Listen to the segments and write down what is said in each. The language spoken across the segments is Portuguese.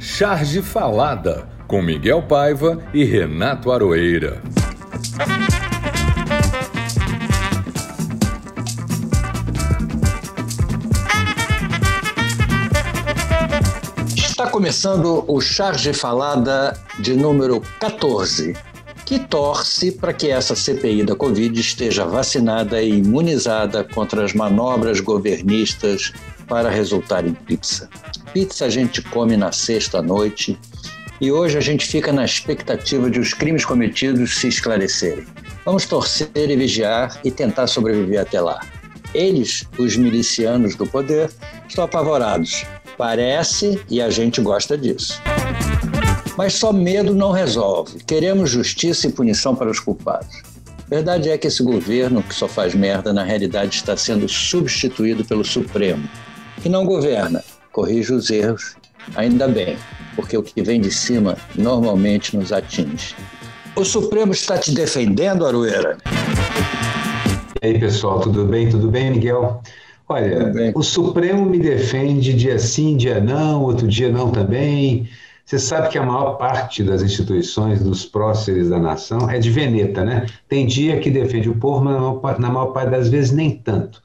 Charge Falada, com Miguel Paiva e Renato Aroeira. Está começando o Charge Falada de número 14, que torce para que essa CPI da Covid esteja vacinada e imunizada contra as manobras governistas para resultar em pizza. Pizza a gente come na sexta-noite e hoje a gente fica na expectativa de os crimes cometidos se esclarecerem. Vamos torcer e vigiar e tentar sobreviver até lá. Eles, os milicianos do poder, estão apavorados. Parece e a gente gosta disso. Mas só medo não resolve. Queremos justiça e punição para os culpados. Verdade é que esse governo, que só faz merda, na realidade está sendo substituído pelo Supremo, que não governa, corrige os erros, ainda bem, porque o que vem de cima normalmente nos atinge. O Supremo está te defendendo, Arueira? E aí, pessoal, tudo bem? Tudo bem, Miguel? Olha, o Supremo me defende dia sim, dia não, outro dia não também. Você sabe que a maior parte das instituições, dos próceres da nação, é de veneta, né? Tem dia que defende o povo, mas na maior, na maior parte das vezes nem tanto.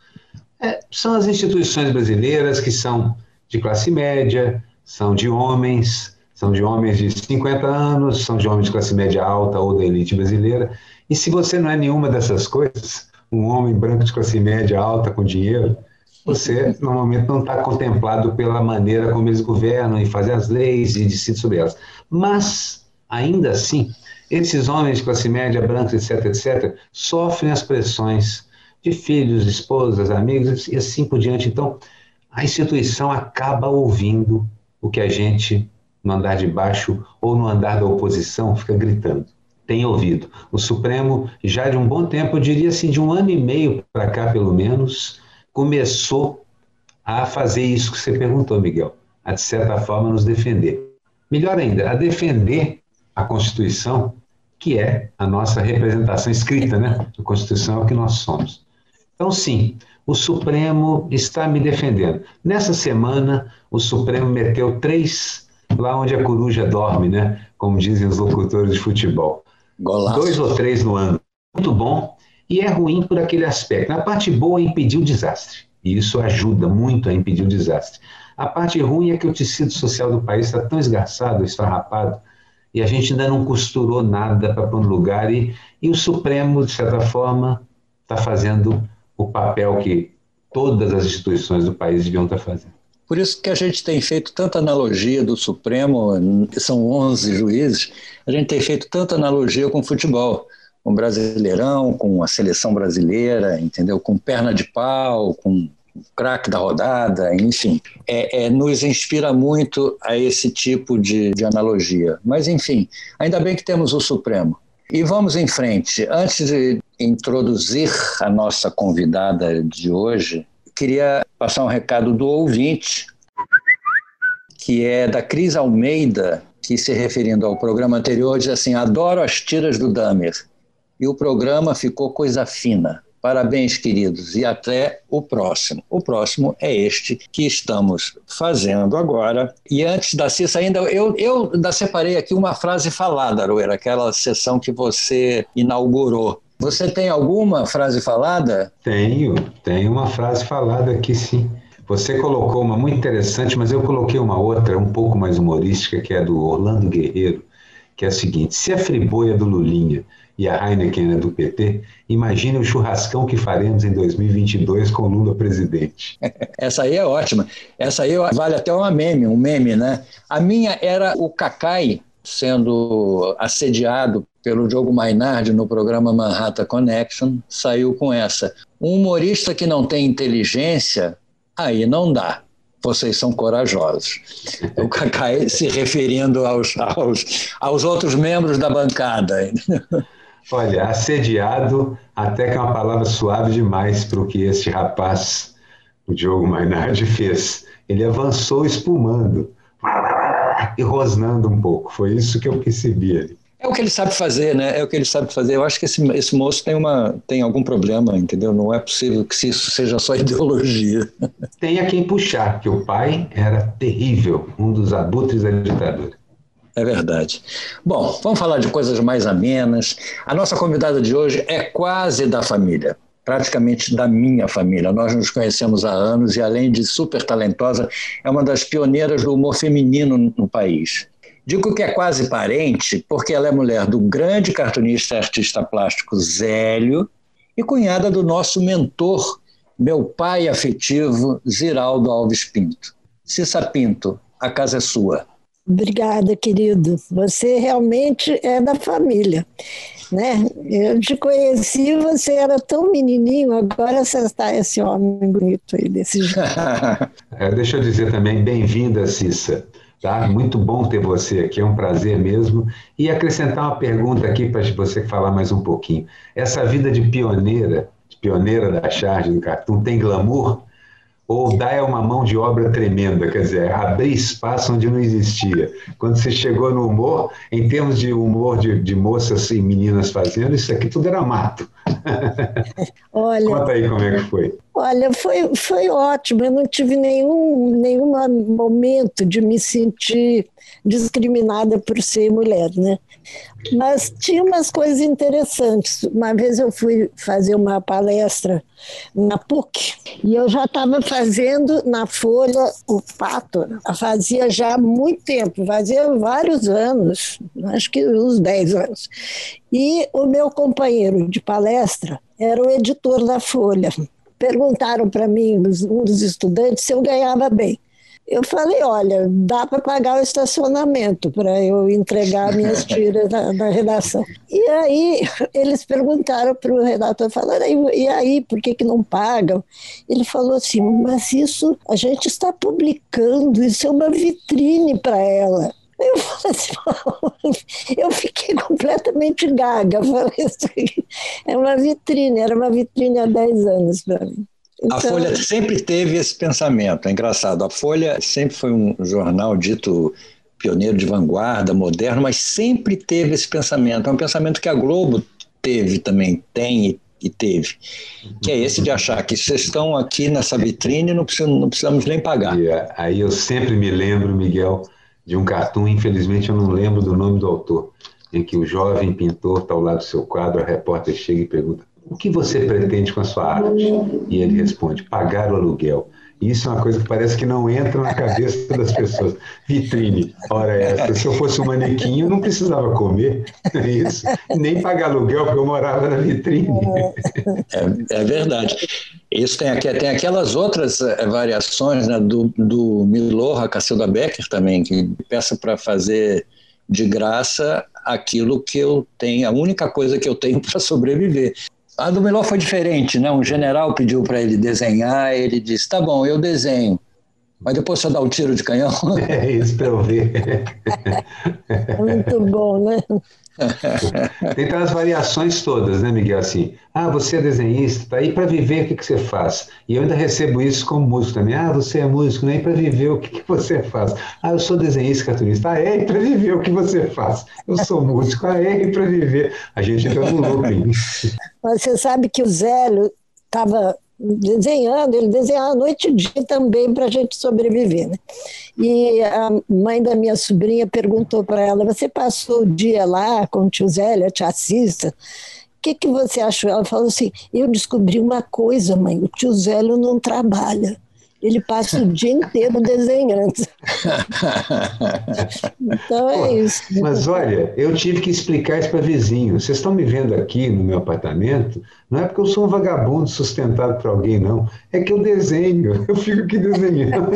É, são as instituições brasileiras que são de classe média, são de homens, são de homens de 50 anos, são de homens de classe média alta ou da elite brasileira. E se você não é nenhuma dessas coisas, um homem branco de classe média alta com dinheiro, você normalmente não está contemplado pela maneira como eles governam e fazem as leis e decidem sobre elas. Mas, ainda assim, esses homens de classe média, brancos, etc., etc., sofrem as pressões de filhos, esposas, amigos e assim por diante. Então, a instituição acaba ouvindo o que a gente, no andar de baixo ou no andar da oposição, fica gritando. Tem ouvido. O Supremo, já de um bom tempo, eu diria assim, de um ano e meio para cá, pelo menos, começou a fazer isso que você perguntou, Miguel, a de certa forma nos defender. Melhor ainda, a defender a Constituição, que é a nossa representação escrita, né? A Constituição é o que nós somos. Então, sim, o Supremo está me defendendo. Nessa semana, o Supremo meteu três lá onde a coruja dorme, né? Como dizem os locutores de futebol. Golaço. Dois ou três no ano. Muito bom. E é ruim por aquele aspecto. A parte boa é impedir o desastre. E isso ajuda muito a impedir o desastre. A parte ruim é que o tecido social do país está tão esgarçado, esfarrapado, e a gente ainda não costurou nada para pôr no lugar. E, e o Supremo, de certa forma, está fazendo o papel que todas as instituições do país deviam estar fazendo. Por isso que a gente tem feito tanta analogia do Supremo, são 11 juízes, a gente tem feito tanta analogia com o futebol, com o Brasileirão, com a seleção brasileira, entendeu? Com perna de pau, com craque da rodada, enfim. É, é, nos inspira muito a esse tipo de, de analogia. Mas, enfim, ainda bem que temos o Supremo. E vamos em frente. Antes de introduzir a nossa convidada de hoje, queria passar um recado do ouvinte, que é da Cris Almeida, que se referindo ao programa anterior, diz assim: Adoro as tiras do Damer. E o programa ficou coisa fina. Parabéns, queridos, e até o próximo. O próximo é este que estamos fazendo agora. E antes da Cissa, ainda eu, eu ainda separei aqui uma frase falada, Aroeira, aquela sessão que você inaugurou. Você tem alguma frase falada? Tenho, tenho uma frase falada aqui sim. Você colocou uma muito interessante, mas eu coloquei uma outra, um pouco mais humorística, que é do Orlando Guerreiro, que é a seguinte: se a friboia do Lulinha e a Heineken é do PT, imagine o churrascão que faremos em 2022 com Lula presidente. Essa aí é ótima. Essa aí vale até uma meme, um meme, né? A minha era o Cacai sendo assediado pelo Diogo Mainardi no programa Manhattan Connection, saiu com essa. Um humorista que não tem inteligência, aí não dá vocês são corajosos. O Cacai se referindo aos, aos, aos outros membros da bancada. Olha, assediado até que é uma palavra suave demais para o que este rapaz, o Diogo Mainardi, fez. Ele avançou espumando e rosnando um pouco. Foi isso que eu percebi ali. É o que ele sabe fazer, né? É o que ele sabe fazer. Eu acho que esse, esse moço tem, uma, tem algum problema, entendeu? Não é possível que isso seja só ideologia. Tem a quem puxar, que o pai era terrível, um dos abutres da ditadura. É verdade. Bom, vamos falar de coisas mais amenas. A nossa convidada de hoje é quase da família, praticamente da minha família. Nós nos conhecemos há anos e, além de super talentosa, é uma das pioneiras do humor feminino no país. Digo que é quase parente porque ela é mulher do grande cartunista e artista plástico Zélio e cunhada do nosso mentor, meu pai afetivo, Ziraldo Alves Pinto. Cissa Pinto, a casa é sua. Obrigada, querido. Você realmente é da família. Né? Eu te conheci, você era tão menininho, agora você está esse homem bonito aí desse jeito. é, deixa eu dizer também, bem-vinda, Cissa. Tá? Muito bom ter você aqui, é um prazer mesmo. E acrescentar uma pergunta aqui para você falar mais um pouquinho. Essa vida de pioneira, de pioneira da charge do cartoon, tem glamour? Ou dar é uma mão de obra tremenda, quer dizer, abrir espaço onde não existia. Quando você chegou no humor, em termos de humor de, de moças e meninas fazendo, isso aqui tudo era mato. Olha, Conta aí como é que foi. Olha, foi, foi ótimo. Eu não tive nenhum, nenhum momento de me sentir discriminada por ser mulher, né? Mas tinha umas coisas interessantes. Uma vez eu fui fazer uma palestra na PUC e eu já estava fazendo na Folha o Pato. Fazia já muito tempo, fazia vários anos, acho que uns 10 anos. E o meu companheiro de palestra era o editor da Folha. Perguntaram para mim, um dos estudantes, se eu ganhava bem. Eu falei, olha, dá para pagar o estacionamento para eu entregar minhas tiras na, na, redação. E aí eles perguntaram para o redator, falaram, e aí, por que, que não pagam? Ele falou assim, mas isso a gente está publicando, isso é uma vitrine para ela. Eu falei assim, eu fiquei completamente gaga. Falei assim, é uma vitrine, era uma vitrine há 10 anos para mim. Então... A Folha sempre teve esse pensamento, é engraçado. A Folha sempre foi um jornal dito pioneiro de vanguarda, moderno, mas sempre teve esse pensamento. É um pensamento que a Globo teve também, tem e teve, que é esse de achar que vocês estão aqui nessa vitrine não precisamos, não precisamos nem pagar. E eh, aí eu sempre me lembro, Miguel, de um cartoon, infelizmente eu não lembro do nome do autor, em que o jovem pintor está ao lado do seu quadro, a repórter chega e pergunta: o que você pretende com a sua arte? E ele responde: pagar o aluguel. Isso é uma coisa que parece que não entra na cabeça das pessoas. Vitrine, ora essa. Se eu fosse um manequim, eu não precisava comer, é isso. Nem pagar aluguel, porque eu morava na vitrine. É, é verdade. Isso tem, tem aquelas outras é, variações né, do, do Milorra Cacilda Becker também, que peça para fazer de graça aquilo que eu tenho, a única coisa que eu tenho para sobreviver. A do Meló foi diferente, né? Um general pediu para ele desenhar, ele disse: tá bom, eu desenho. Mas depois você dá um tiro de canhão. É isso para eu ver. Muito bom, né? Tem aquelas variações todas, né, Miguel? Assim, ah, você é desenhista, tá aí para viver, o que, que você faz? E eu ainda recebo isso como músico também. Ah, você é músico, nem para viver, o que, que você faz? Ah, eu sou desenhista, cartunista. Ah, é, para viver, o que você faz? Eu sou músico, ah, é, para viver. A gente entra no looping. Você sabe que o Zélio estava desenhando, ele desenhava noite e dia também para a gente sobreviver. Né? E a mãe da minha sobrinha perguntou para ela: Você passou o dia lá com o tio Zélio, a tia Cissa? O que, que você achou? Ela falou assim: Eu descobri uma coisa, mãe: o tio Zélio não trabalha. Ele passa o dia inteiro desenhando. então é Pô, isso. Mas olha, eu tive que explicar isso para vizinho. Vocês estão me vendo aqui no meu apartamento, não é porque eu sou um vagabundo sustentado por alguém, não. É que eu desenho, eu fico aqui desenhando.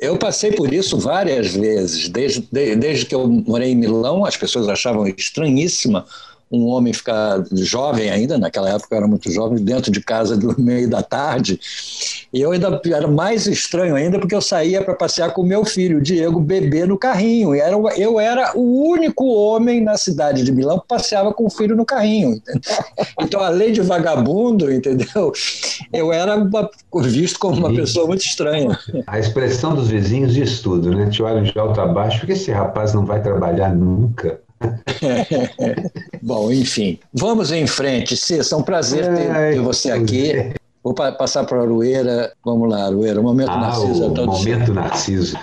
Eu passei por isso várias vezes. Desde, desde que eu morei em Milão, as pessoas achavam estranhíssima um homem ficar jovem ainda, naquela época eu era muito jovem, dentro de casa do meio da tarde. E eu ainda era mais estranho ainda porque eu saía para passear com meu filho, o Diego, bebê no carrinho. E era, eu era o único homem na cidade de Milão que passeava com o filho no carrinho. Entendeu? Então, além de vagabundo, entendeu? Eu era uma, visto como uma pessoa muito estranha. A expressão dos vizinhos diz tudo, né? Te olham de alto a baixo, porque esse rapaz não vai trabalhar nunca. Bom, enfim, vamos em frente. Cissa, é um prazer ter, ter você aqui. Vou pa passar para a Arueira. Vamos lá, Arueira, momento ah, Narciso. O momento Narciso.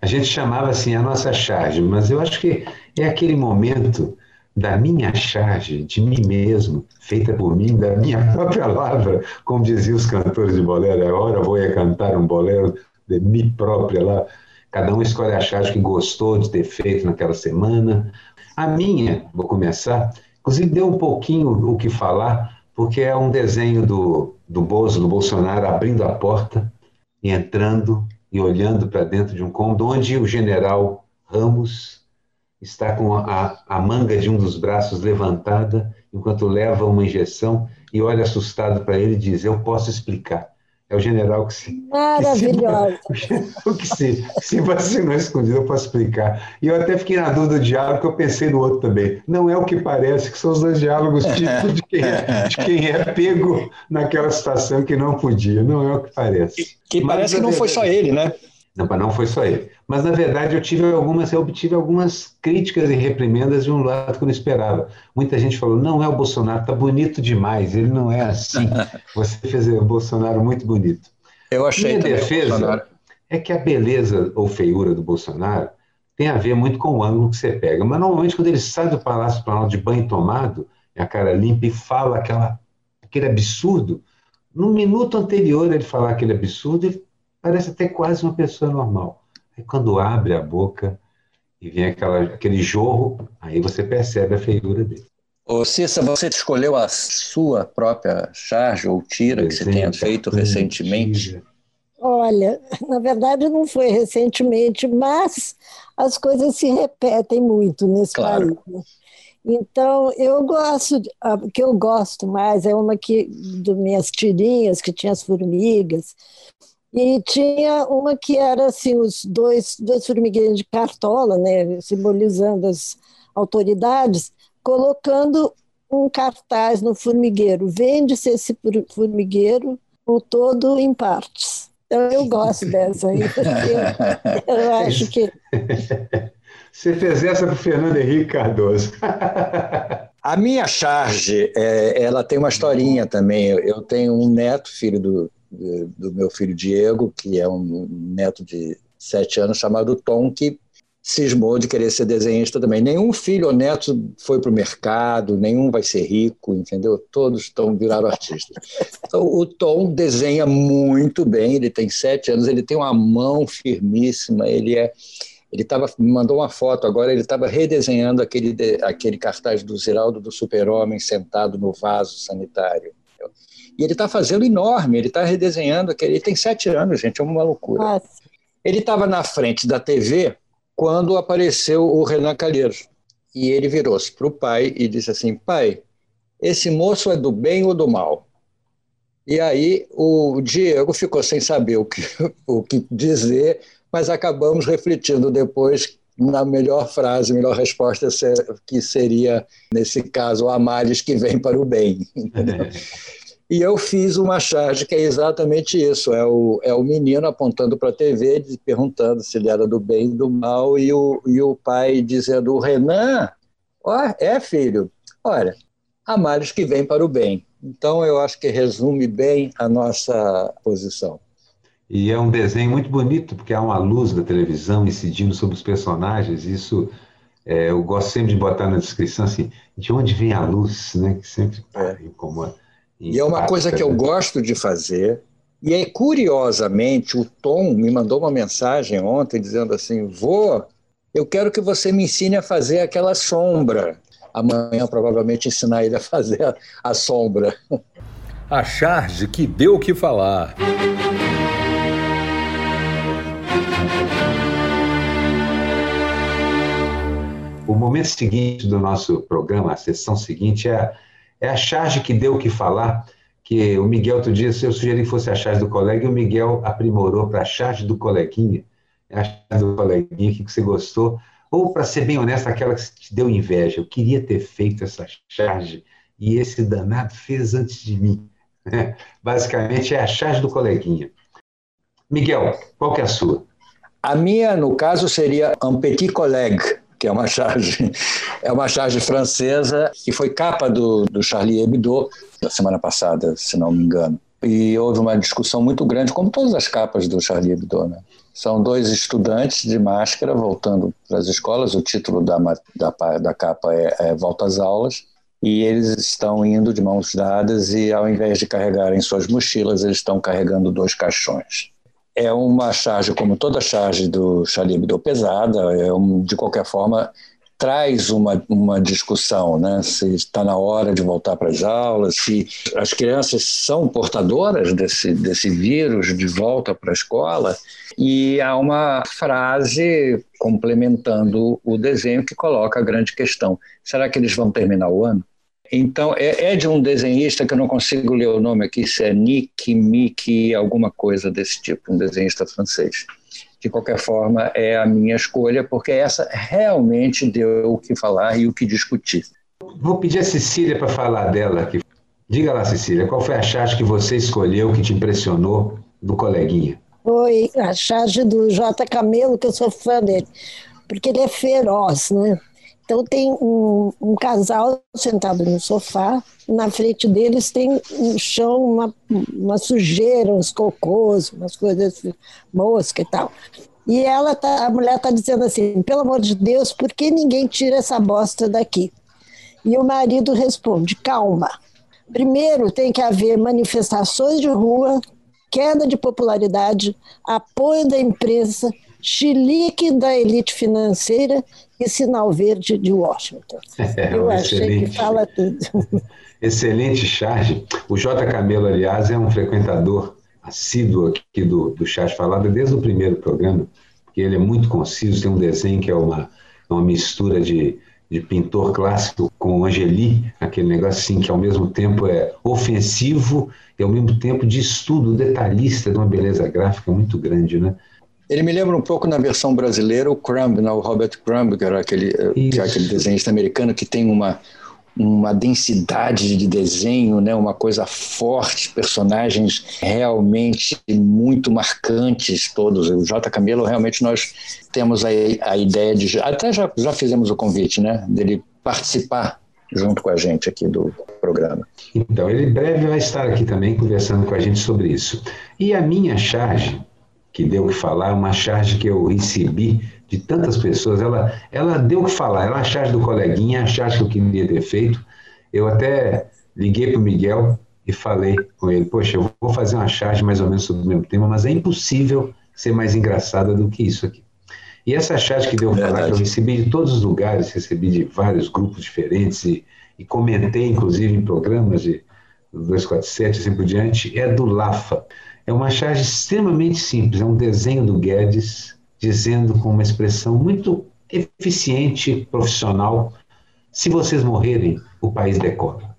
A gente chamava assim a nossa charge, mas eu acho que é aquele momento da minha charge, de mim mesmo, feita por mim, da minha própria palavra, como diziam os cantores de bolero, agora vou cantar um bolero de mim própria lá. Cada um escolhe a charge que gostou de ter feito naquela semana. A minha, vou começar, inclusive deu um pouquinho o que falar, porque é um desenho do, do Bozo, do Bolsonaro, abrindo a porta e entrando e olhando para dentro de um cômodo, onde o general Ramos está com a, a manga de um dos braços levantada enquanto leva uma injeção e olha assustado para ele e diz: Eu posso explicar. É o general que se. Maravilhoso. O que se, se vacinou escondido, eu posso explicar. E eu até fiquei na dúvida do diálogo, que eu pensei no outro também. Não é o que parece, que são os dois diálogos típicos de quem é, de quem é pego naquela situação que não podia. Não é o que parece. Que, que parece que não foi só ele, né? Não, não foi só ele. Mas, na verdade, eu tive algumas, eu obtive algumas críticas e reprimendas de um lado que eu não esperava. Muita gente falou, não é o Bolsonaro, está bonito demais, ele não é assim. Você fez o Bolsonaro muito bonito. Eu achei Minha defesa é que a beleza ou feiura do Bolsonaro tem a ver muito com o ângulo que você pega. Mas, normalmente, quando ele sai do Palácio Planalto de banho tomado, a cara limpa e fala aquela, aquele absurdo, no minuto anterior ele falar aquele absurdo, ele parece até quase uma pessoa normal. Aí quando abre a boca e vem aquela, aquele jorro, aí você percebe a feiura dele. Ô Cissa, você escolheu a sua própria charge ou tira que você tenha feito recentemente? Olha, na verdade não foi recentemente, mas as coisas se repetem muito nesse claro. país. Né? Então, eu gosto, o que eu gosto mais é uma que, das minhas tirinhas, que tinha as formigas, e tinha uma que era assim, os dois, dois formigueiros de cartola, né, simbolizando as autoridades, colocando um cartaz no formigueiro. Vende-se esse formigueiro o todo em partes. Então eu gosto dessa aí, eu, eu acho que. Você fez essa para o Fernando Henrique Cardoso. A minha charge, é, ela tem uma historinha também. Eu tenho um neto, filho do, do meu filho Diego, que é um neto de sete anos, chamado Tom, que cismou de querer ser desenhista também. Nenhum filho ou neto foi para o mercado, nenhum vai ser rico, entendeu? Todos estão viraram artistas. Então, o Tom desenha muito bem, ele tem sete anos, ele tem uma mão firmíssima, ele é ele tava, me mandou uma foto agora, ele estava redesenhando aquele, aquele cartaz do Ziraldo do Super-Homem sentado no vaso sanitário. E ele está fazendo enorme, ele está redesenhando aquele. Ele tem sete anos, gente, é uma loucura. Nossa. Ele estava na frente da TV quando apareceu o Renan Calheiros. E ele virou-se para o pai e disse assim: Pai, esse moço é do bem ou do mal? E aí o Diego ficou sem saber o que, o que dizer, mas acabamos refletindo depois na melhor frase, melhor resposta que seria, nesse caso, a males que vem para o bem. E eu fiz uma charge que é exatamente isso: é o, é o menino apontando para a TV, perguntando se ele era do bem e do mal, e o, e o pai dizendo: o Renan, ó, é filho, olha, há males que vêm para o bem. Então eu acho que resume bem a nossa posição. E é um desenho muito bonito, porque há uma luz da televisão incidindo sobre os personagens. Isso é, eu gosto sempre de botar na descrição assim, de onde vem a luz, né? Que sempre é. incomoda. E é uma coisa que eu gosto de fazer. E aí, curiosamente, o Tom me mandou uma mensagem ontem dizendo assim: Vô, eu quero que você me ensine a fazer aquela sombra. Amanhã, provavelmente, ensinar ele a fazer a, a sombra. A charge que deu o que falar. O momento seguinte do nosso programa, a sessão seguinte, é é a charge que deu o que falar, que o Miguel outro dia, eu sugeri que fosse a charge do colega, e o Miguel aprimorou para a charge do coleguinha, é a charge do coleguinha que você gostou, ou, para ser bem honesto, aquela que te deu inveja. Eu queria ter feito essa charge e esse danado fez antes de mim. Basicamente, é a charge do coleguinha. Miguel, qual que é a sua? A minha, no caso, seria un petit collègue, que é uma charge, é uma charge francesa que foi capa do, do Charlie Hebdo da semana passada, se não me engano. E houve uma discussão muito grande, como todas as capas do Charlie Hebdo, né? São dois estudantes de máscara voltando para as escolas. O título da, da, da capa é, é Volta às Aulas. E eles estão indo de mãos dadas e, ao invés de carregarem suas mochilas, eles estão carregando dois caixões. É uma charge, como toda charge do Charlie Hebdo, pesada. É um, de qualquer forma, traz uma, uma discussão, né? se está na hora de voltar para as aulas, se as crianças são portadoras desse, desse vírus de volta para a escola. E há uma frase complementando o desenho que coloca a grande questão: será que eles vão terminar o ano? Então, é, é de um desenhista que eu não consigo ler o nome aqui, se é Nick, Mickey, alguma coisa desse tipo, um desenhista francês de qualquer forma, é a minha escolha, porque essa realmente deu o que falar e o que discutir. Vou pedir a Cecília para falar dela aqui. Diga lá, Cecília, qual foi a charge que você escolheu que te impressionou do coleguinha? Foi a charge do J. Camelo, que eu sou fã dele, porque ele é feroz, né? Então tem um, um, casal sentado no sofá, na frente deles tem no chão uma, uma sujeira, uns cocôs, umas coisas mosca e tal. E ela tá, a mulher está dizendo assim: pelo amor de Deus, por que ninguém tira essa bosta daqui? E o marido responde: calma. Primeiro tem que haver manifestações de rua, queda de popularidade, apoio da imprensa, chilique da elite financeira e sinal verde de Washington. É, Eu achei excelente. que fala tudo. Excelente charge. O J. Camelo, aliás, é um frequentador assíduo aqui do, do Charge Falada desde o primeiro programa, porque ele é muito conciso, tem um desenho que é uma, uma mistura de, de pintor clássico com Angeli, aquele negócio assim que ao mesmo tempo é ofensivo e ao mesmo tempo de estudo detalhista de uma beleza gráfica muito grande, né? Ele me lembra um pouco na versão brasileira o Crumb, né? o Robert Crumb, que era aquele, que é aquele desenhista americano que tem uma, uma densidade de desenho, né? uma coisa forte, personagens realmente muito marcantes todos. O J. Camelo, realmente nós temos a, a ideia de... Até já, já fizemos o convite né? dele participar junto com a gente aqui do programa. Então, ele breve vai estar aqui também conversando com a gente sobre isso. E a minha charge que deu o que falar, uma charge que eu recebi de tantas pessoas. Ela, ela deu o que falar, ela a charge do coleguinha, a charge que eu queria ter feito. Eu até liguei para o Miguel e falei com ele: Poxa, eu vou fazer uma charge mais ou menos sobre o mesmo tema, mas é impossível ser mais engraçada do que isso aqui. E essa charge que deu a falar, que eu recebi de todos os lugares, recebi de vários grupos diferentes e, e comentei, inclusive, em programas de 247 e assim por diante, é do Lafa. É uma charge extremamente simples, é um desenho do Guedes dizendo com uma expressão muito eficiente, profissional: se vocês morrerem, o país decola.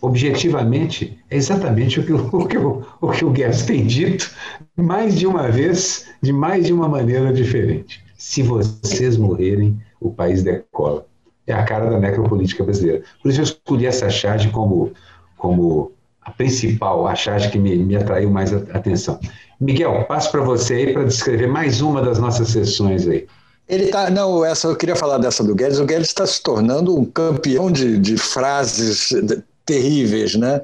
Objetivamente, é exatamente o que o, o, que o, o que o Guedes tem dito mais de uma vez, de mais de uma maneira diferente. Se vocês morrerem, o país decola. É a cara da necropolítica brasileira. Por isso eu escolhi essa charge como, como a principal, a charge que me, me atraiu mais a atenção. Miguel, passo para você aí para descrever mais uma das nossas sessões aí. Ele tá, não, essa eu queria falar dessa do Guedes. O Guedes está se tornando um campeão de, de frases terríveis, né?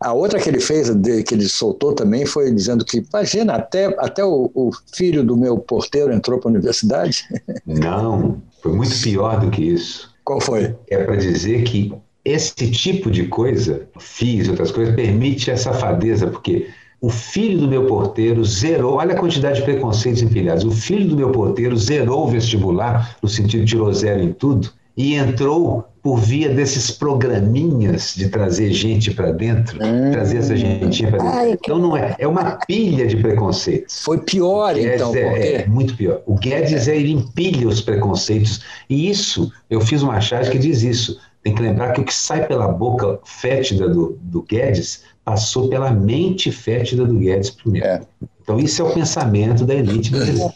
A outra que ele fez, de, que ele soltou também, foi dizendo que, imagina, até, até o, o filho do meu porteiro entrou para a universidade. Não, foi muito pior do que isso. Qual foi? É para dizer que esse tipo de coisa, FIIs e outras coisas, permite a safadeza, porque o filho do meu porteiro zerou, olha a quantidade de preconceitos empilhados. O filho do meu porteiro zerou o vestibular, no sentido de tirou zero em tudo, e entrou por via desses programinhas de trazer gente para dentro, hum. trazer essa gentinha para dentro. Ai, então não é, é uma pilha de preconceitos. Foi pior, então. É, é, muito pior. O Guedes é. ele empilha os preconceitos. E isso, eu fiz uma charge que diz isso. Tem que lembrar que o que sai pela boca fétida do, do Guedes passou pela mente fétida do Guedes primeiro. É. Então, isso é o pensamento da elite brasileira.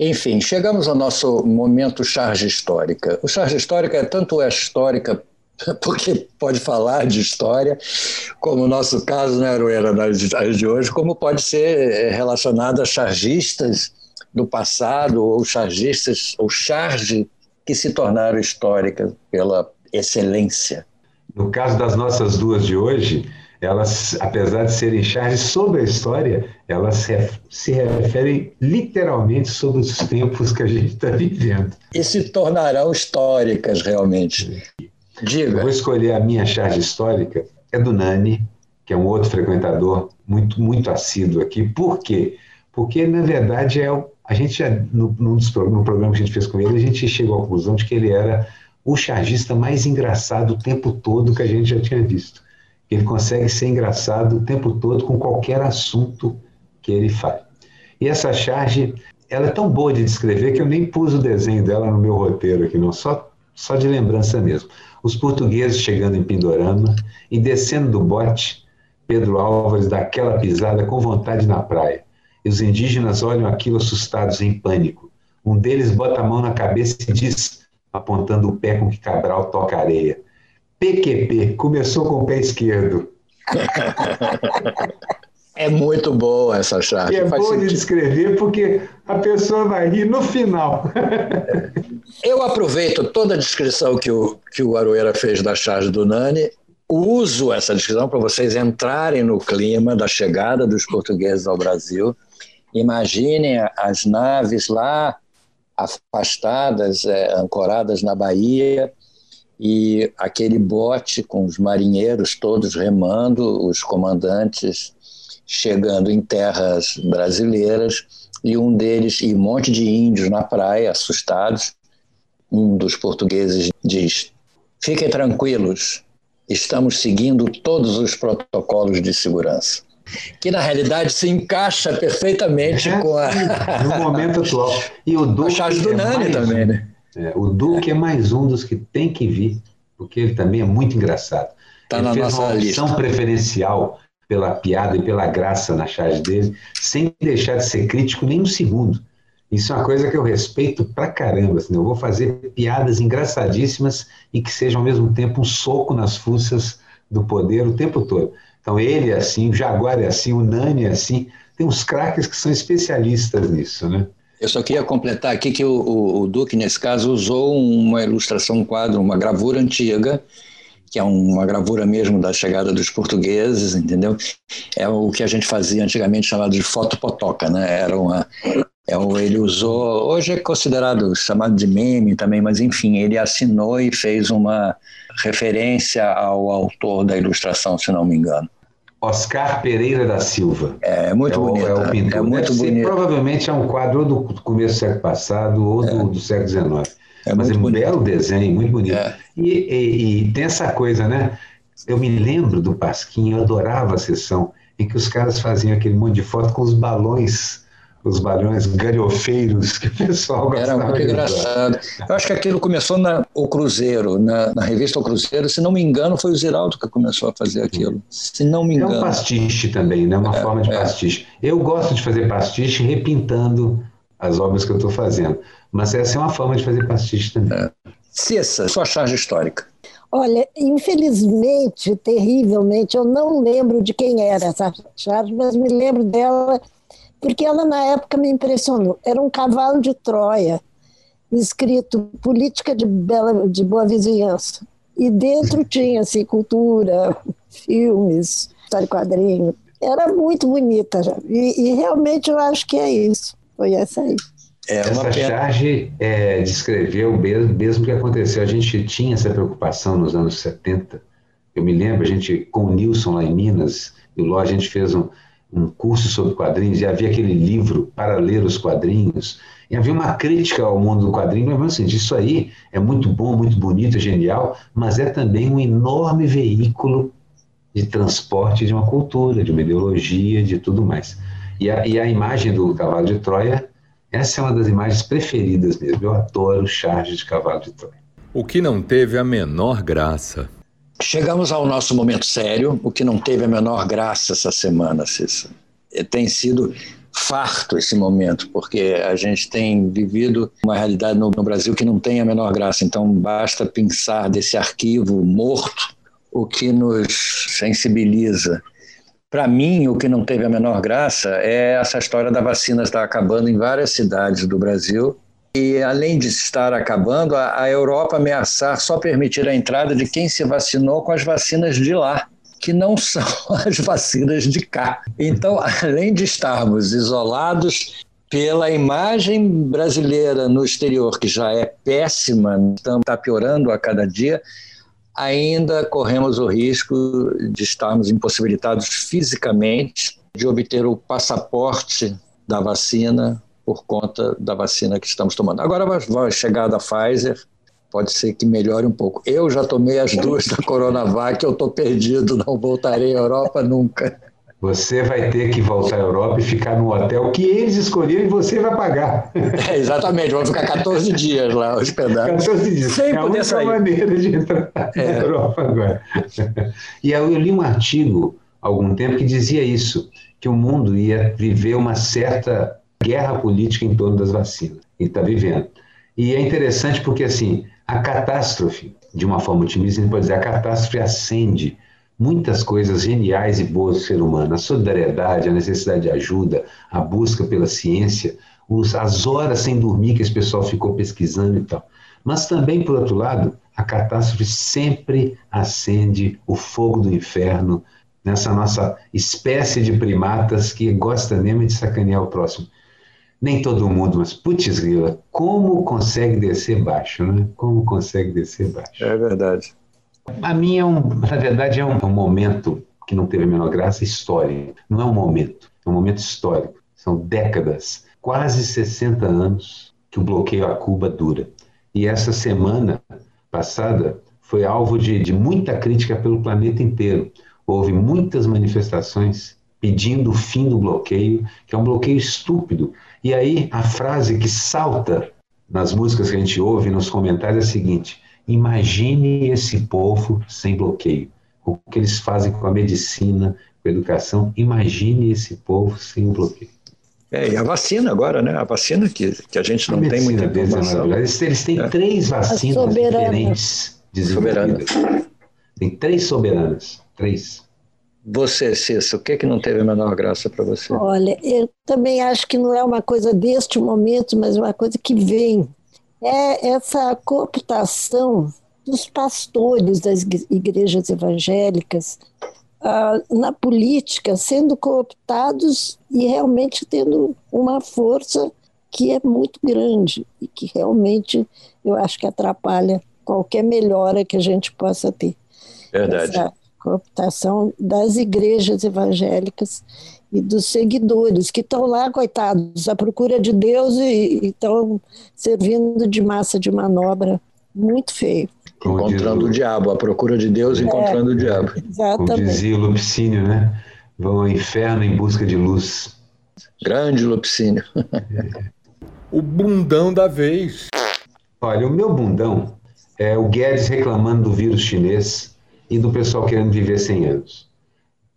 Enfim, chegamos ao nosso momento charge histórica. O charge histórica é tanto é histórica porque pode falar de história, como o nosso caso, né, Aruera, nas de hoje, como pode ser relacionado a chargistas do passado, ou chargistas, ou charge, que se tornaram históricas pela excelência. No caso das nossas duas de hoje, elas, apesar de serem charges sobre a história, elas se referem literalmente sobre os tempos que a gente está vivendo. E se tornarão históricas realmente. Diga. Eu vou escolher a minha charge histórica, é do Nani, que é um outro frequentador muito, muito assíduo aqui. Por quê? Porque, na verdade, é o, a gente já, no, no, no programa que a gente fez com ele, a gente chegou à conclusão de que ele era o chargista mais engraçado o tempo todo que a gente já tinha visto. Ele consegue ser engraçado o tempo todo com qualquer assunto que ele fale. E essa charge, ela é tão boa de descrever que eu nem pus o desenho dela no meu roteiro aqui, não, só, só de lembrança mesmo. Os portugueses chegando em Pindorama e descendo do bote, Pedro Álvares dá aquela pisada com vontade na praia. E os indígenas olham aquilo assustados em pânico. Um deles bota a mão na cabeça e diz, apontando o pé com que Cabral toca areia: PQP, começou com o pé esquerdo. É muito boa essa chave. E é boa de descrever porque a pessoa vai rir no final. Eu aproveito toda a descrição que o, que o Aroeira fez da charge do Nani, uso essa descrição para vocês entrarem no clima da chegada dos portugueses ao Brasil. Imaginem as naves lá afastadas, é, ancoradas na Bahia, e aquele bote com os marinheiros todos remando, os comandantes chegando em terras brasileiras e um deles e um monte de índios na praia assustados. Um dos portugueses diz: "Fiquem tranquilos, estamos seguindo todos os protocolos de segurança." Que na realidade se encaixa perfeitamente é, com a no momento atual. E o Duque a do é Nani também, né? É, o Duque é mais um dos que tem que vir, porque ele também é muito engraçado. Tá ele fez uma opção preferencial pela piada e pela graça na charge dele, sem deixar de ser crítico nem um segundo. Isso é uma coisa que eu respeito pra caramba. Assim, eu vou fazer piadas engraçadíssimas e que sejam ao mesmo tempo um soco nas fuças do poder o tempo todo. Então ele é assim, o Jaguar é assim, o Nani é assim. Tem uns craques que são especialistas nisso, né? Eu só queria completar aqui que o, o, o, Duque, nesse caso, usou uma ilustração, um quadro, uma gravura antiga, que é uma gravura mesmo da chegada dos portugueses, entendeu? É o que a gente fazia antigamente chamado de fotopotoca, né? Era uma, é, ele usou, hoje é considerado chamado de meme também, mas enfim, ele assinou e fez uma referência ao autor da ilustração, se não me engano. Oscar Pereira da Silva. É, é muito é bonito. É, o pintor. é muito bonito. Provavelmente é um quadro do começo do século passado ou do, é. do século XIX. É Mas é um bonito. belo desenho, muito bonito. É. E, e, e, tem essa coisa, né? Eu me lembro do Pasquinho, eu adorava a sessão em que os caras faziam aquele monte de foto com os balões os balões galhofeiros que o pessoal gostava Era muito engraçado. Eu acho que aquilo começou na O Cruzeiro, na, na, revista O Cruzeiro. Se não me engano, foi o Ziraldo que começou a fazer aquilo. Se não me engano. É um pastiche também, né? Uma é, forma de é. pastiche. Eu gosto de fazer pastiche repintando as obras que eu estou fazendo. Mas essa é uma forma de fazer pastiche também. É. Cessa, sua charge histórica. Olha, infelizmente, terrivelmente, eu não lembro de quem era essa charge, mas me lembro dela porque ela na época me impressionou. Era um cavalo de Troia, escrito Política de, Bela, de Boa Vizinhança. E dentro tinha assim, cultura, filmes, história e quadrinho. Era muito bonita já. E, e, realmente eu acho que é isso. Foi essa aí. É essa charge é, descreveu mesmo, mesmo que aconteceu. A gente tinha essa preocupação nos anos 70. Eu me lembro, a gente, com o Nilson lá em Minas, e o Ló, a gente fez um, um curso sobre quadrinhos e havia aquele livro para ler os quadrinhos. E havia uma crítica ao mundo do quadrinho, mas assim, isso aí é muito bom, muito bonito, é genial, mas é também um enorme veículo de transporte de uma cultura, de uma ideologia, de tudo mais. E a, e a imagem do cavalo de Troia, essa é uma das imagens preferidas mesmo. Eu adoro charge de cavalo de Troia. O que não teve a menor graça Chegamos ao nosso momento sério, o que não teve a menor graça essa semana, Cissa. Tem sido farto esse momento, porque a gente tem vivido uma realidade no, no, Brasil que não tem a menor graça. Então, basta pensar desse arquivo morto, o que nos sensibiliza Para mim, o que não teve a menor graça é essa história da vacina estar acabando em várias cidades do Brasil. E, além de estar acabando, a, a Europa ameaçar só permitir a entrada de quem se vacinou com as vacinas de lá que não são as vacinas de cá. Então, além de estarmos isolados pela imagem brasileira no exterior, que já é péssima, está piorando a cada dia, ainda corremos o risco de estarmos impossibilitados fisicamente de obter o passaporte da vacina por conta da vacina que estamos tomando. Agora vai chegar da Pfizer, pode ser que melhore um pouco. Eu já tomei as duas da Coronavac, eu estou perdido, não voltarei à Europa nunca. Você vai ter que voltar à Europa e ficar no hotel que eles escolheram e você vai pagar. É, exatamente, vou ficar 14 dias lá hospedados. 14 dias. Sem é a única sair. maneira de entrar é. na Europa agora. E eu li um artigo há algum tempo que dizia isso, que o mundo ia viver uma certa guerra política em torno das vacinas. E está vivendo. E é interessante porque, assim, a catástrofe, de uma forma otimista, a gente pode dizer, a catástrofe acende muitas coisas geniais e boas do ser humano. A solidariedade, a necessidade de ajuda, a busca pela ciência, os, as horas sem dormir que esse pessoal ficou pesquisando e tal. Mas também, por outro lado, a catástrofe sempre acende o fogo do inferno nessa nossa espécie de primatas que gosta mesmo de sacanear o próximo. Nem todo mundo, mas putz, grila, como consegue descer baixo, né? Como consegue descer baixo. É verdade. A minha, é um, na verdade, é um, um, momento que não teve a menor graça, histórico. Não é um momento, é um momento histórico. São décadas, quase 60 anos que o bloqueio a Cuba dura. E essa semana passada foi alvo de, de muita crítica pelo planeta inteiro. Houve muitas manifestações pedindo o fim do bloqueio, que é um bloqueio estúpido. E aí a frase que salta nas músicas que a gente ouve, nos comentários, é a seguinte: Imagine esse povo sem bloqueio. O que eles fazem com a medicina, com a educação. Imagine esse povo sem bloqueio. É, e a vacina agora, né? A vacina que, que a gente não a tem muita é informação. Eles, eles têm é. três vacinas diferentes desenvolvidas. Soberana. Tem três soberanas. Três. Você, Cissa, o que, que não teve a menor graça para você? Olha, eu também acho que não é uma coisa deste momento, mas uma coisa que vem é essa cooptação dos pastores das igrejas evangélicas uh, na política, sendo cooptados e realmente tendo uma força que é muito grande e que realmente eu acho que atrapalha qualquer melhora que a gente possa ter. Verdade. Essa cooptação das igrejas evangélicas e dos seguidores que estão lá, coitados, à procura de Deus e estão servindo de massa de manobra muito feio. Encontrando o... o diabo, à procura de Deus, é, encontrando o diabo. Exatamente. Como dizia o Lupicínio, né? Vão ao inferno em busca de luz. Grande Lupicínio. o bundão da vez. Olha, o meu bundão é o Guedes reclamando do vírus chinês e do pessoal querendo viver 100 anos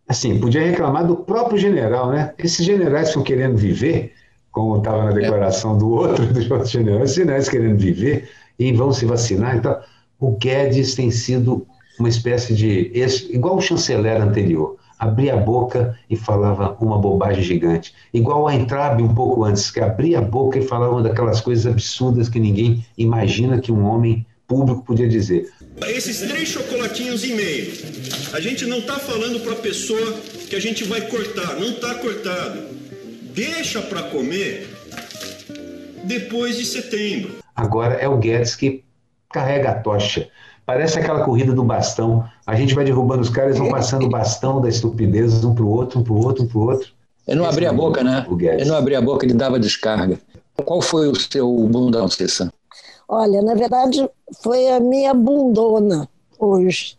assim, podia reclamar do próprio general, né? Esses generais estão querendo viver, como estava na declaração do outro, dos outros generais, esses generais querendo viver e vão se vacinar. Então, o Guedes tem sido uma espécie de. igual o chanceler anterior. Abria a boca e falava uma bobagem gigante. Igual a Entrabe um pouco antes, que abria a boca e falava daquelas coisas absurdas que ninguém imagina que um homem público podia dizer. Esses três chocolatinhos e meio, a gente não está falando para a pessoa que a gente vai cortar, não está cortado. Deixa para comer depois de setembro. Agora é o Guedes que carrega a tocha. Parece aquela corrida do bastão. A gente vai derrubando os caras, vão passando o bastão da estupidez um para o outro, um para o outro, um para o outro. Ele não abria a boca, né? Ele não abria a boca, ele dava descarga. Qual foi o seu bundão, Cissa? Olha, na verdade, foi a minha bundona hoje,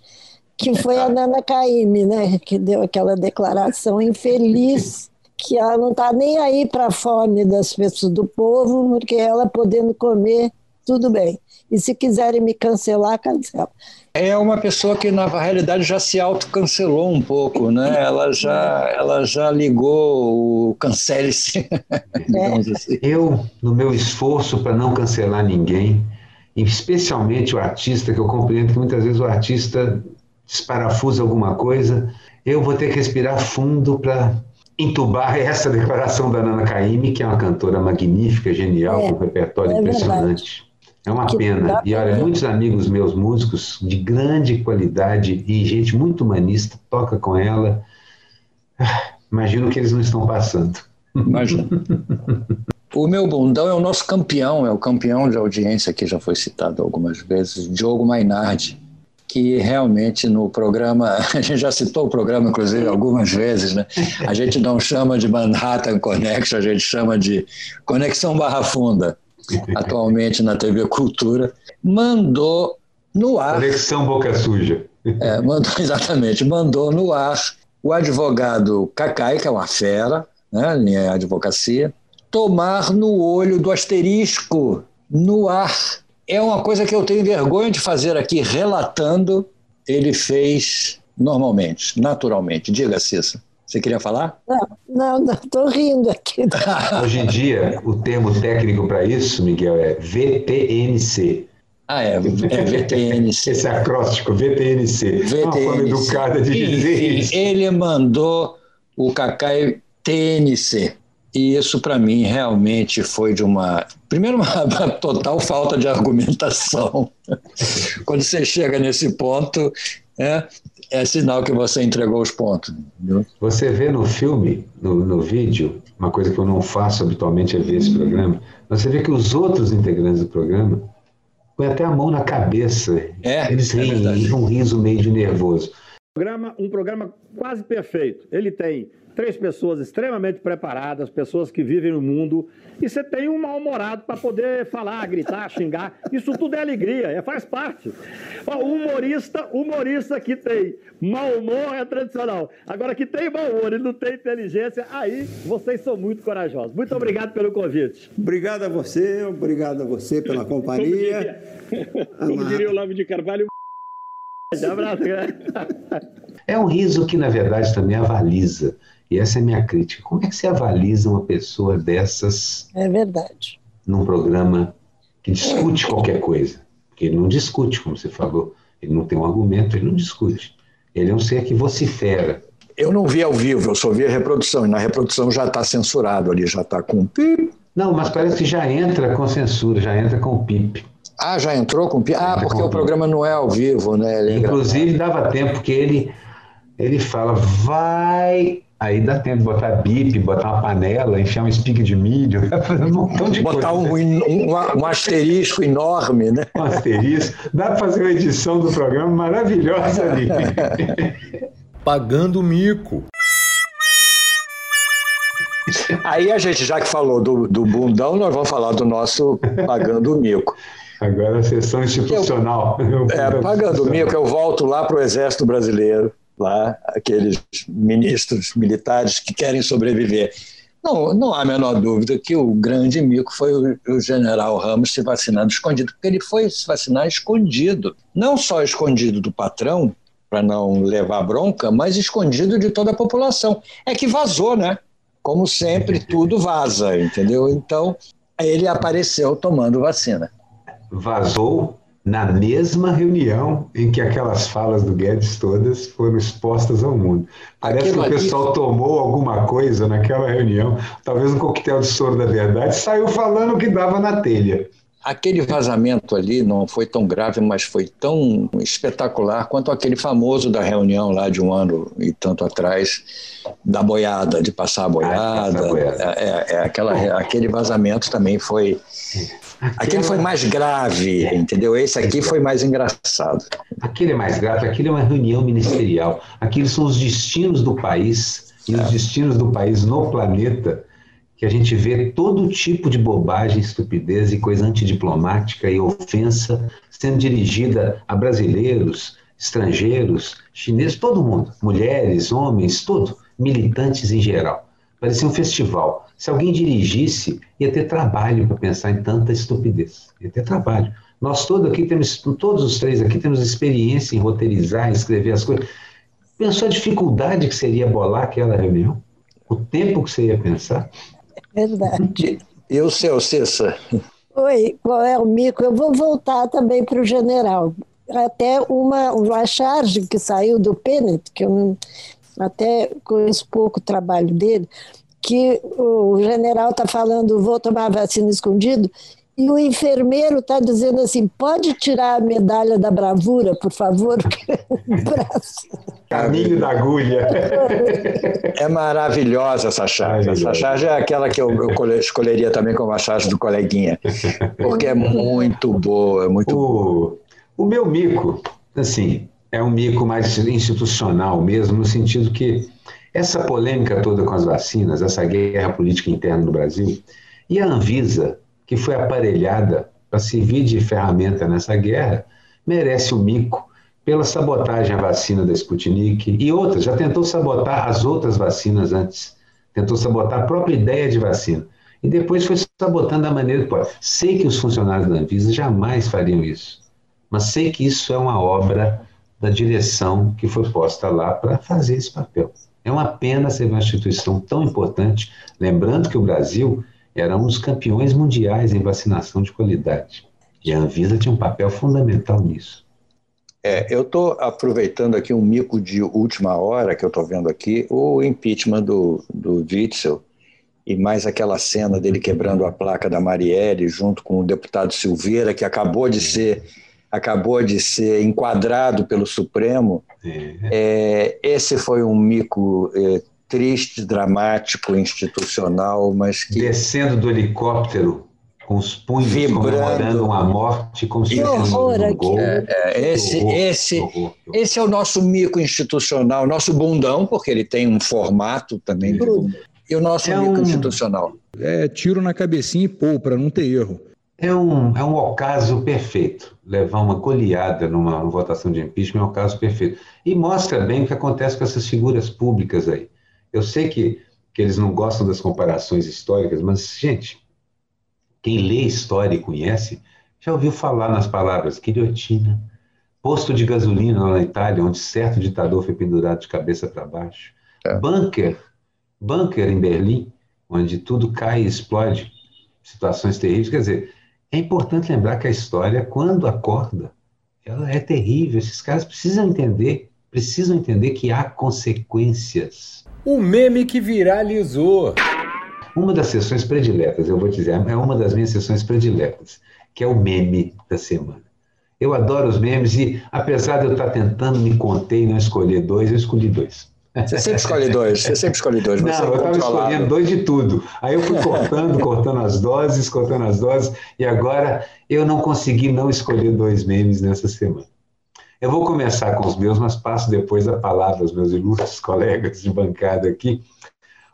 que foi a Nana Caymmi, né? Que deu aquela declaração infeliz que ela não está nem aí para a fome das pessoas do povo, porque ela podendo comer, tudo bem. E se quiserem me cancelar, cancela. É uma pessoa que, na realidade, já se autocancelou um pouco, né? Ela já, ela já ligou o cancele-se. É. Assim. Eu, no meu esforço para não cancelar ninguém, especialmente o artista, que eu compreendo que muitas vezes o artista desparafusa alguma coisa eu vou ter que respirar fundo para entubar essa declaração da Nana Caymmi, que é uma cantora magnífica, genial, é, com um repertório é impressionante. Verdade. É uma que pena. E olha, muitos amigos meus músicos de grande qualidade e gente muito humanista toca com ela. Imagino que eles não estão passando. Imagina. O meu bundão é o nosso campeão, é o campeão de audiência que já foi citado algumas vezes, Diogo Mainardi, que realmente no programa, a gente já citou o programa, inclusive, algumas vezes, né? A gente não chama de Manhattan Connection, a gente chama de Conexão Barra Funda, atualmente na TV Cultura, mandou no ar. Conexão Boca Suja. É, mandou, exatamente, mandou no ar o advogado Cacai, que é uma fera, né, em advocacia, tomar no olho do asterisco no ar. É uma coisa que eu tenho vergonha de fazer aqui, relatando. Ele fez normalmente, naturalmente. Diga, Cissa. Você queria falar? Não, não, estou rindo aqui. Hoje em dia, o termo técnico para isso, Miguel, é VTNC. Ah, é, é VTNC. Esse acróstico, VTNC. VTNC. Uma forma educada de dizer isso. Ele mandou o Cacai TNC. E isso, para mim, realmente foi de uma. Primeiro, uma, uma total falta de argumentação. Quando você chega nesse ponto, é, é sinal que você entregou os pontos. Entendeu? Você vê no filme, no, no vídeo, uma coisa que eu não faço habitualmente é ver esse programa, você vê que os outros integrantes do programa põem até a mão na cabeça. É, Eles é riem, é um riso meio de nervoso. Um programa, um programa quase perfeito. Ele tem três pessoas extremamente preparadas, pessoas que vivem no mundo, e você tem um mal-humorado para poder falar, gritar, xingar. Isso tudo é alegria, é, faz parte. O humorista, humorista que tem mau humor é tradicional. Agora, que tem mau humor e não tem inteligência, aí vocês são muito corajosos. Muito obrigado pelo convite. Obrigado a você, obrigado a você pela companhia. Como diria, como diria o Lavo de Carvalho, um abraço, É um riso que, na verdade, também avaliza e essa é a minha crítica. Como é que você avaliza uma pessoa dessas? É verdade. Num programa que discute qualquer coisa. Porque ele não discute, como você falou. Ele não tem um argumento, ele não discute. Ele é um ser que vocifera. Eu não vi ao vivo, eu só vi a reprodução. E na reprodução já está censurado ali, já está com pip. Não, mas parece que já entra com censura, já entra com pip. Ah, já entrou com pip? Ah, porque o programa não é ao vivo, né? É Inclusive, dava tempo que ele, ele fala, vai Aí dá tempo de botar bip, botar uma panela, encher um speak de milho, um montão de botar coisa. Um, um, um, asterisco enorme, né? Um asterisco. Dá para fazer uma edição do programa maravilhosa ali. Pagando mico. Aí a gente, já que falou do, do bundão, nós vamos falar do nosso pagando mico. Agora a sessão institucional. Eu, é, pagando mico, eu volto lá para o Exército Brasileiro lá, aqueles ministros militares que querem sobreviver. Não, não há a menor dúvida que o grande mico foi o, o, general Ramos se vacinando escondido, porque ele foi se vacinar escondido. Não só escondido do patrão, para não levar bronca, mas escondido de toda a população. É que vazou, né? Como sempre, tudo vaza, entendeu? Então, ele apareceu tomando vacina. Vazou na mesma reunião em que aquelas falas do Guedes todas foram expostas ao mundo. Parece Aquilo que o pessoal ali... tomou alguma coisa naquela reunião, talvez um coquetel de soro da verdade, saiu falando o que dava na telha. Aquele vazamento ali não foi tão grave, mas foi tão espetacular quanto aquele famoso da reunião lá de um ano e tanto atrás, da boiada, de passar a boiada. Ah, boiada. É, é, é aquela, aquele vazamento também foi Aquele foi mais grave, entendeu? Esse aqui foi mais engraçado. Aquele é mais grave, aquele é uma reunião ministerial. Aqueles são os destinos do país e os é. destinos do país no planeta que a gente vê todo tipo de bobagem, estupidez e coisa antidiplomática e ofensa sendo dirigida a brasileiros, estrangeiros, chineses, todo mundo, mulheres, homens, tudo, militantes em geral. Parecia um festival. Se alguém dirigisse, ia ter trabalho para pensar em tanta estupidez. Ia ter trabalho. Nós todos aqui temos, todos os três aqui temos experiência em roteirizar, em escrever as coisas. Pensou a dificuldade que seria bolar aquela reunião? O tempo que você ia pensar? É verdade. E o seu, Cissa? Oi, qual é o mico? Eu vou voltar também para o general. Até uma, uma charge que saiu do Pennant, que eu não, até conheço pouco o trabalho dele, que o general está falando, vou tomar vacina escondido, e o enfermeiro está dizendo assim: pode tirar a medalha da bravura, por favor? Caminho da agulha. É maravilhosa essa charge. Essa charge é aquela que eu, eu, escolheria também como a charge do coleguinha, porque é muito boa, é muito o, boa. O meu mico, assim, é um mico mais institucional mesmo, no sentido que essa polêmica toda com as vacinas, essa guerra política interna no Brasil, e a Anvisa que foi aparelhada para servir de ferramenta nessa guerra, merece o um mico pela sabotagem à vacina da Sputnik e outras. Já tentou sabotar as outras vacinas antes. Tentou sabotar a própria ideia de vacina. E depois foi sabotando da maneira. Sei que os funcionários da Anvisa jamais fariam isso, mas sei que isso é uma obra da direção que foi posta lá para fazer esse papel. É uma pena ser uma instituição tão importante, lembrando que o Brasil era um dos campeões mundiais em vacinação de qualidade. E a Anvisa tinha um papel fundamental nisso. É, eu estou aproveitando aqui um mico de última hora que eu estou vendo aqui, o impeachment do, do Witzel, e mais aquela cena dele quebrando a placa da Marielle junto com o deputado Silveira, que acabou de ser acabou de ser enquadrado pelo Supremo. É. É, esse foi um mico é, triste, dramático, institucional, mas que. Descendo do helicóptero com os punhos comemorando uma morte como se fosse um gol. É, é, esse, horror, esse, horror, esse é o nosso mico institucional, nosso bundão, porque ele tem um formato também de. E o nosso é mico um, institucional. É tiro na cabecinha e pô, para não ter erro. É um, é um ocaso perfeito. Levar uma goleada numa, numa votação de impeachment é um ocaso perfeito. E mostra bem o que acontece com essas figuras públicas aí. Eu sei que, que eles não gostam das comparações históricas, mas, gente, quem lê história e conhece, já ouviu falar nas palavras guilhotina, posto de gasolina lá na Itália, onde certo ditador foi pendurado de cabeça para baixo, é. bunker, bunker em Berlim, onde tudo cai e explode, situações terríveis. Quer dizer, é importante lembrar que a história, quando acorda, ela é terrível. Esses caras precisam entender, precisam entender que há consequências o meme que viralizou. Uma das sessões prediletas, eu vou dizer, é uma das minhas sessões prediletas, que é o meme da semana. Eu adoro os memes e, apesar de eu estar tentando me conter e não escolher dois, eu escolhi dois. Você sempre escolhe dois, você sempre escolhe dois. Não, eu estava escolhendo dois de tudo. Aí eu fui cortando, cortando as doses, cortando as doses, e agora eu não consegui não escolher dois memes nessa semana. Eu vou começar com os meus, mas passo depois a palavra aos meus ilustres colegas de bancada aqui.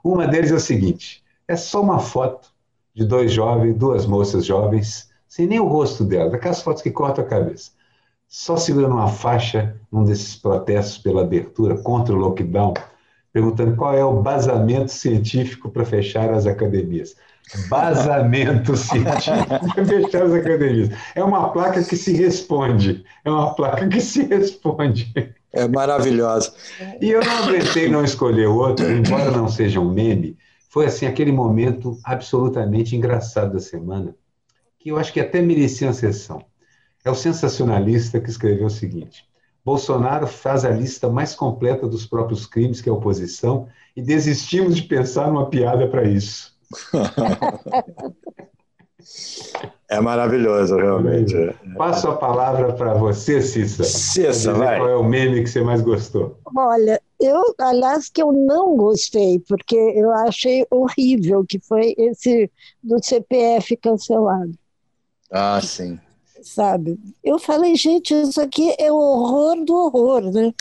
Uma deles é o seguinte: é só uma foto de dois jovens, duas moças jovens, sem nem o rosto delas, aquelas fotos que cortam a cabeça, só segurando uma faixa num desses protestos pela abertura contra o lockdown, perguntando qual é o basamento científico para fechar as academias basamento científico para fechar as academias. É uma placa que se responde. É uma placa que se responde. É maravilhosa. E eu não aguentei não escolher outro, embora não seja um meme. Foi assim aquele momento absolutamente engraçado da semana, que eu acho que até merecia uma sessão. É o sensacionalista que escreveu o seguinte: Bolsonaro faz a lista mais completa dos próprios crimes que a oposição e desistimos de pensar numa piada para isso. É maravilhoso, realmente. Passo a palavra para você, Cissa. Cissa, vai. Qual é o meme que você mais gostou? Olha, eu, aliás, que eu não gostei, porque eu achei horrível, que foi esse do CPF cancelado. Ah, sim. Sabe? Eu falei, gente, isso aqui é o horror do horror, né?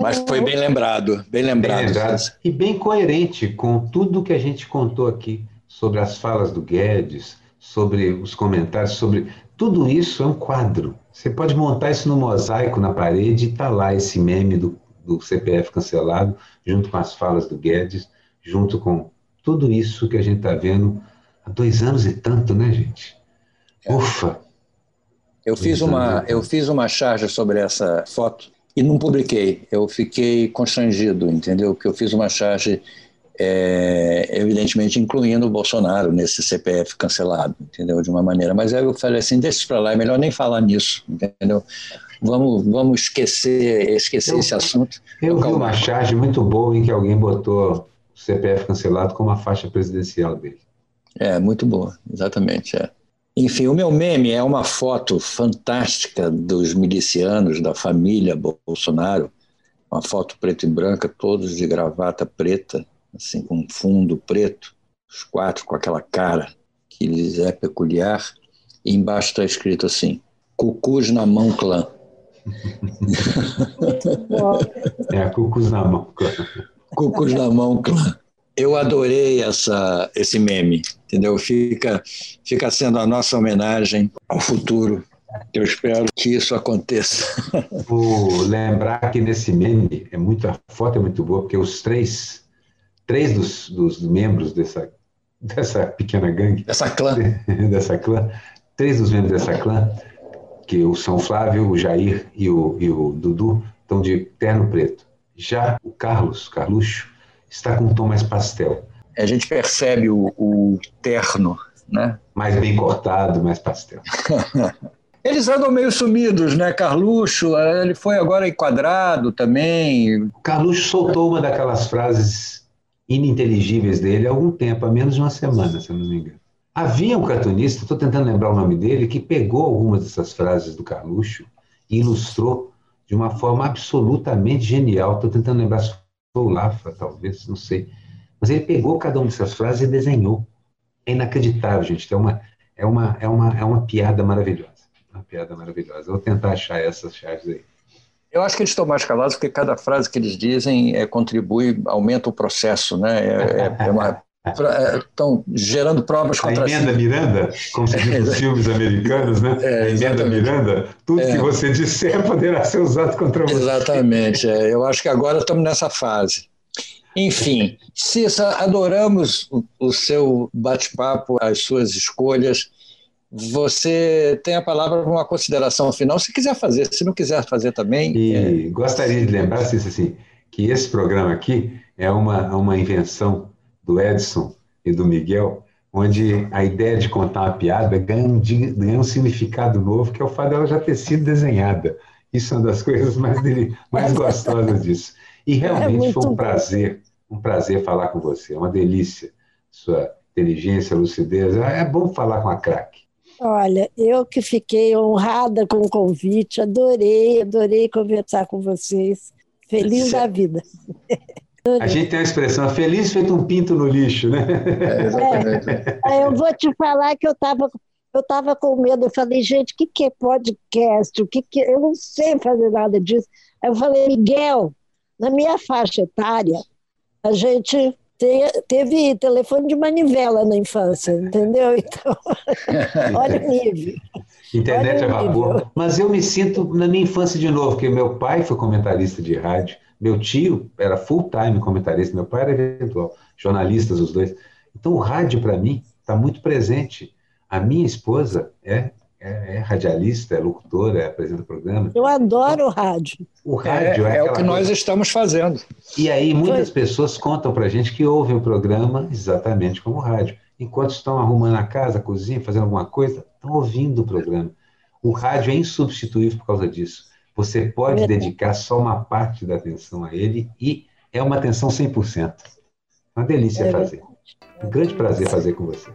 Mas foi bem lembrado, bem lembrado. Bem lembrado e bem coerente com tudo que a gente contou aqui sobre as falas do Guedes, sobre os comentários, sobre tudo isso é um quadro. Você pode montar isso no mosaico na parede e está lá esse meme do, do CPF cancelado, junto com as falas do Guedes, junto com tudo isso que a gente está vendo há dois anos e tanto, né, gente? É. Ufa! Eu fiz, uma, eu fiz uma charge sobre essa foto e não publiquei. Eu fiquei constrangido, entendeu? Porque eu fiz uma charge é, evidentemente incluindo o Bolsonaro nesse CPF cancelado, entendeu? De uma maneira. Mas aí eu falei assim, deixa para lá, é melhor nem falar nisso, entendeu? vamos, vamos esquecer, esquecer eu, esse assunto. Eu vi uma charge muito boa em que alguém botou o CPF cancelado como a faixa presidencial dele. É, muito boa, exatamente. É. Enfim, o meu meme é uma foto fantástica dos milicianos da família Bolsonaro, uma foto preto e branca, todos de gravata preta, assim, com fundo preto, os quatro com aquela cara que lhes é peculiar, e embaixo está escrito assim: Cucus na mão clã. é, Cucus na mão clã. Cucus na mão clã. Eu adorei essa, esse meme, entendeu? Fica, fica sendo a nossa homenagem ao futuro eu espero que isso aconteça. Vou lembrar que nesse meme é muito, a foto é muito boa, porque os três, três dos, dos membros dessa, dessa pequena gangue. Dessa clã. dessa clã. Três dos membros dessa clã, que o São Flávio, o Jair e o, e o Dudu, estão de terno preto. Já o Carlos, Carluxo, está com um tom mais pastel. A gente percebe o, o terno, né? Mais bem cortado, mais pastel. Eles andam meio sumidos, né? Carluxo, ele foi agora enquadrado também. Carluxo soltou uma daquelas frases ininteligíveis dele há algum tempo, há menos de uma semana, se eu não me engano. Havia um cartunista, estou tentando lembrar o nome dele, que pegou algumas dessas frases do Carluxo e ilustrou de uma forma absolutamente genial. Estou tentando lembrar se foi o Lafa, talvez, não sei. Mas ele pegou cada uma dessas frases e desenhou. É inacreditável, gente. É uma, é uma, é uma, é uma piada maravilhosa. Uma piada maravilhosa. Eu vou tentar achar essas chaves aí. Eu acho que eles estão mais calados porque cada frase que eles dizem é, contribui, aumenta o processo, né? É, é, é uma, estão é, gerando provas contra a emenda si. Miranda, como se diz nos filmes americanos, né? É, a emenda Miranda, tudo é. que você disser poderá ser usado contra você. Exatamente. É. Eu acho que agora estamos nessa fase. Enfim, Cissa, adoramos o, o seu bate-papo, as suas escolhas. Você tem a palavra para uma consideração final, se quiser fazer, se não quiser fazer também. E é... gostaria de lembrar, assim, assim, que esse programa aqui é uma, uma invenção do Edson e do Miguel, onde a ideia de contar uma piada ganha um, ganha um significado novo, que é o fato dela já ter sido desenhada. Isso é uma das coisas mais, dele, mais gostosas disso. E realmente é foi um prazer, um prazer falar com você, é uma delícia. Sua inteligência, lucidez, é bom falar com a craque. Olha, eu que fiquei honrada com o convite, adorei, adorei conversar com vocês. Feliz da vida. A gente tem a expressão feliz feito um pinto no lixo, né? É, exatamente. É, eu vou te falar que eu estava eu tava com medo. Eu falei, gente, o que, que é podcast? O que, que Eu não sei fazer nada disso. Aí eu falei, Miguel, na minha faixa etária, a gente teve telefone de manivela na infância, entendeu? Então, olha o nível. Internet olha a vapor. Mas eu me sinto na minha infância de novo, porque meu pai foi comentarista de rádio, meu tio era full-time comentarista, meu pai era eventual, jornalistas os dois. Então o rádio para mim está muito presente. A minha esposa é é, é, radialista, é locutora, é apresenta programa. Eu adoro o rádio. O rádio é, é, é o que nós estamos fazendo. E aí muitas Foi. pessoas contam para gente que ouvem o programa exatamente como o rádio. Enquanto estão arrumando a casa, a cozinha, fazendo alguma coisa, estão ouvindo o programa. O rádio é insubstituível por causa disso. Você pode dedicar só uma parte da atenção a ele e é uma atenção 100%. Uma delícia fazer. Um grande prazer fazer com você.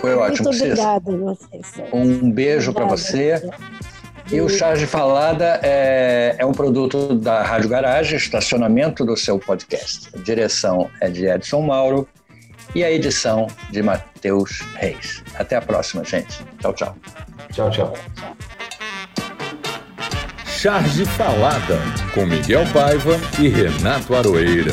Foi ótimo. Muito obrigada a vocês. Um beijo para você. E o Charge Falada é, é, um produto da Rádio Garagem, estacionamento do seu podcast. A direção é de Edson Mauro e a edição de Matheus Reis. Até a próxima, gente. Tchau, tchau. Tchau, tchau. Charge Falada, com Miguel Paiva e Renato Aroeira.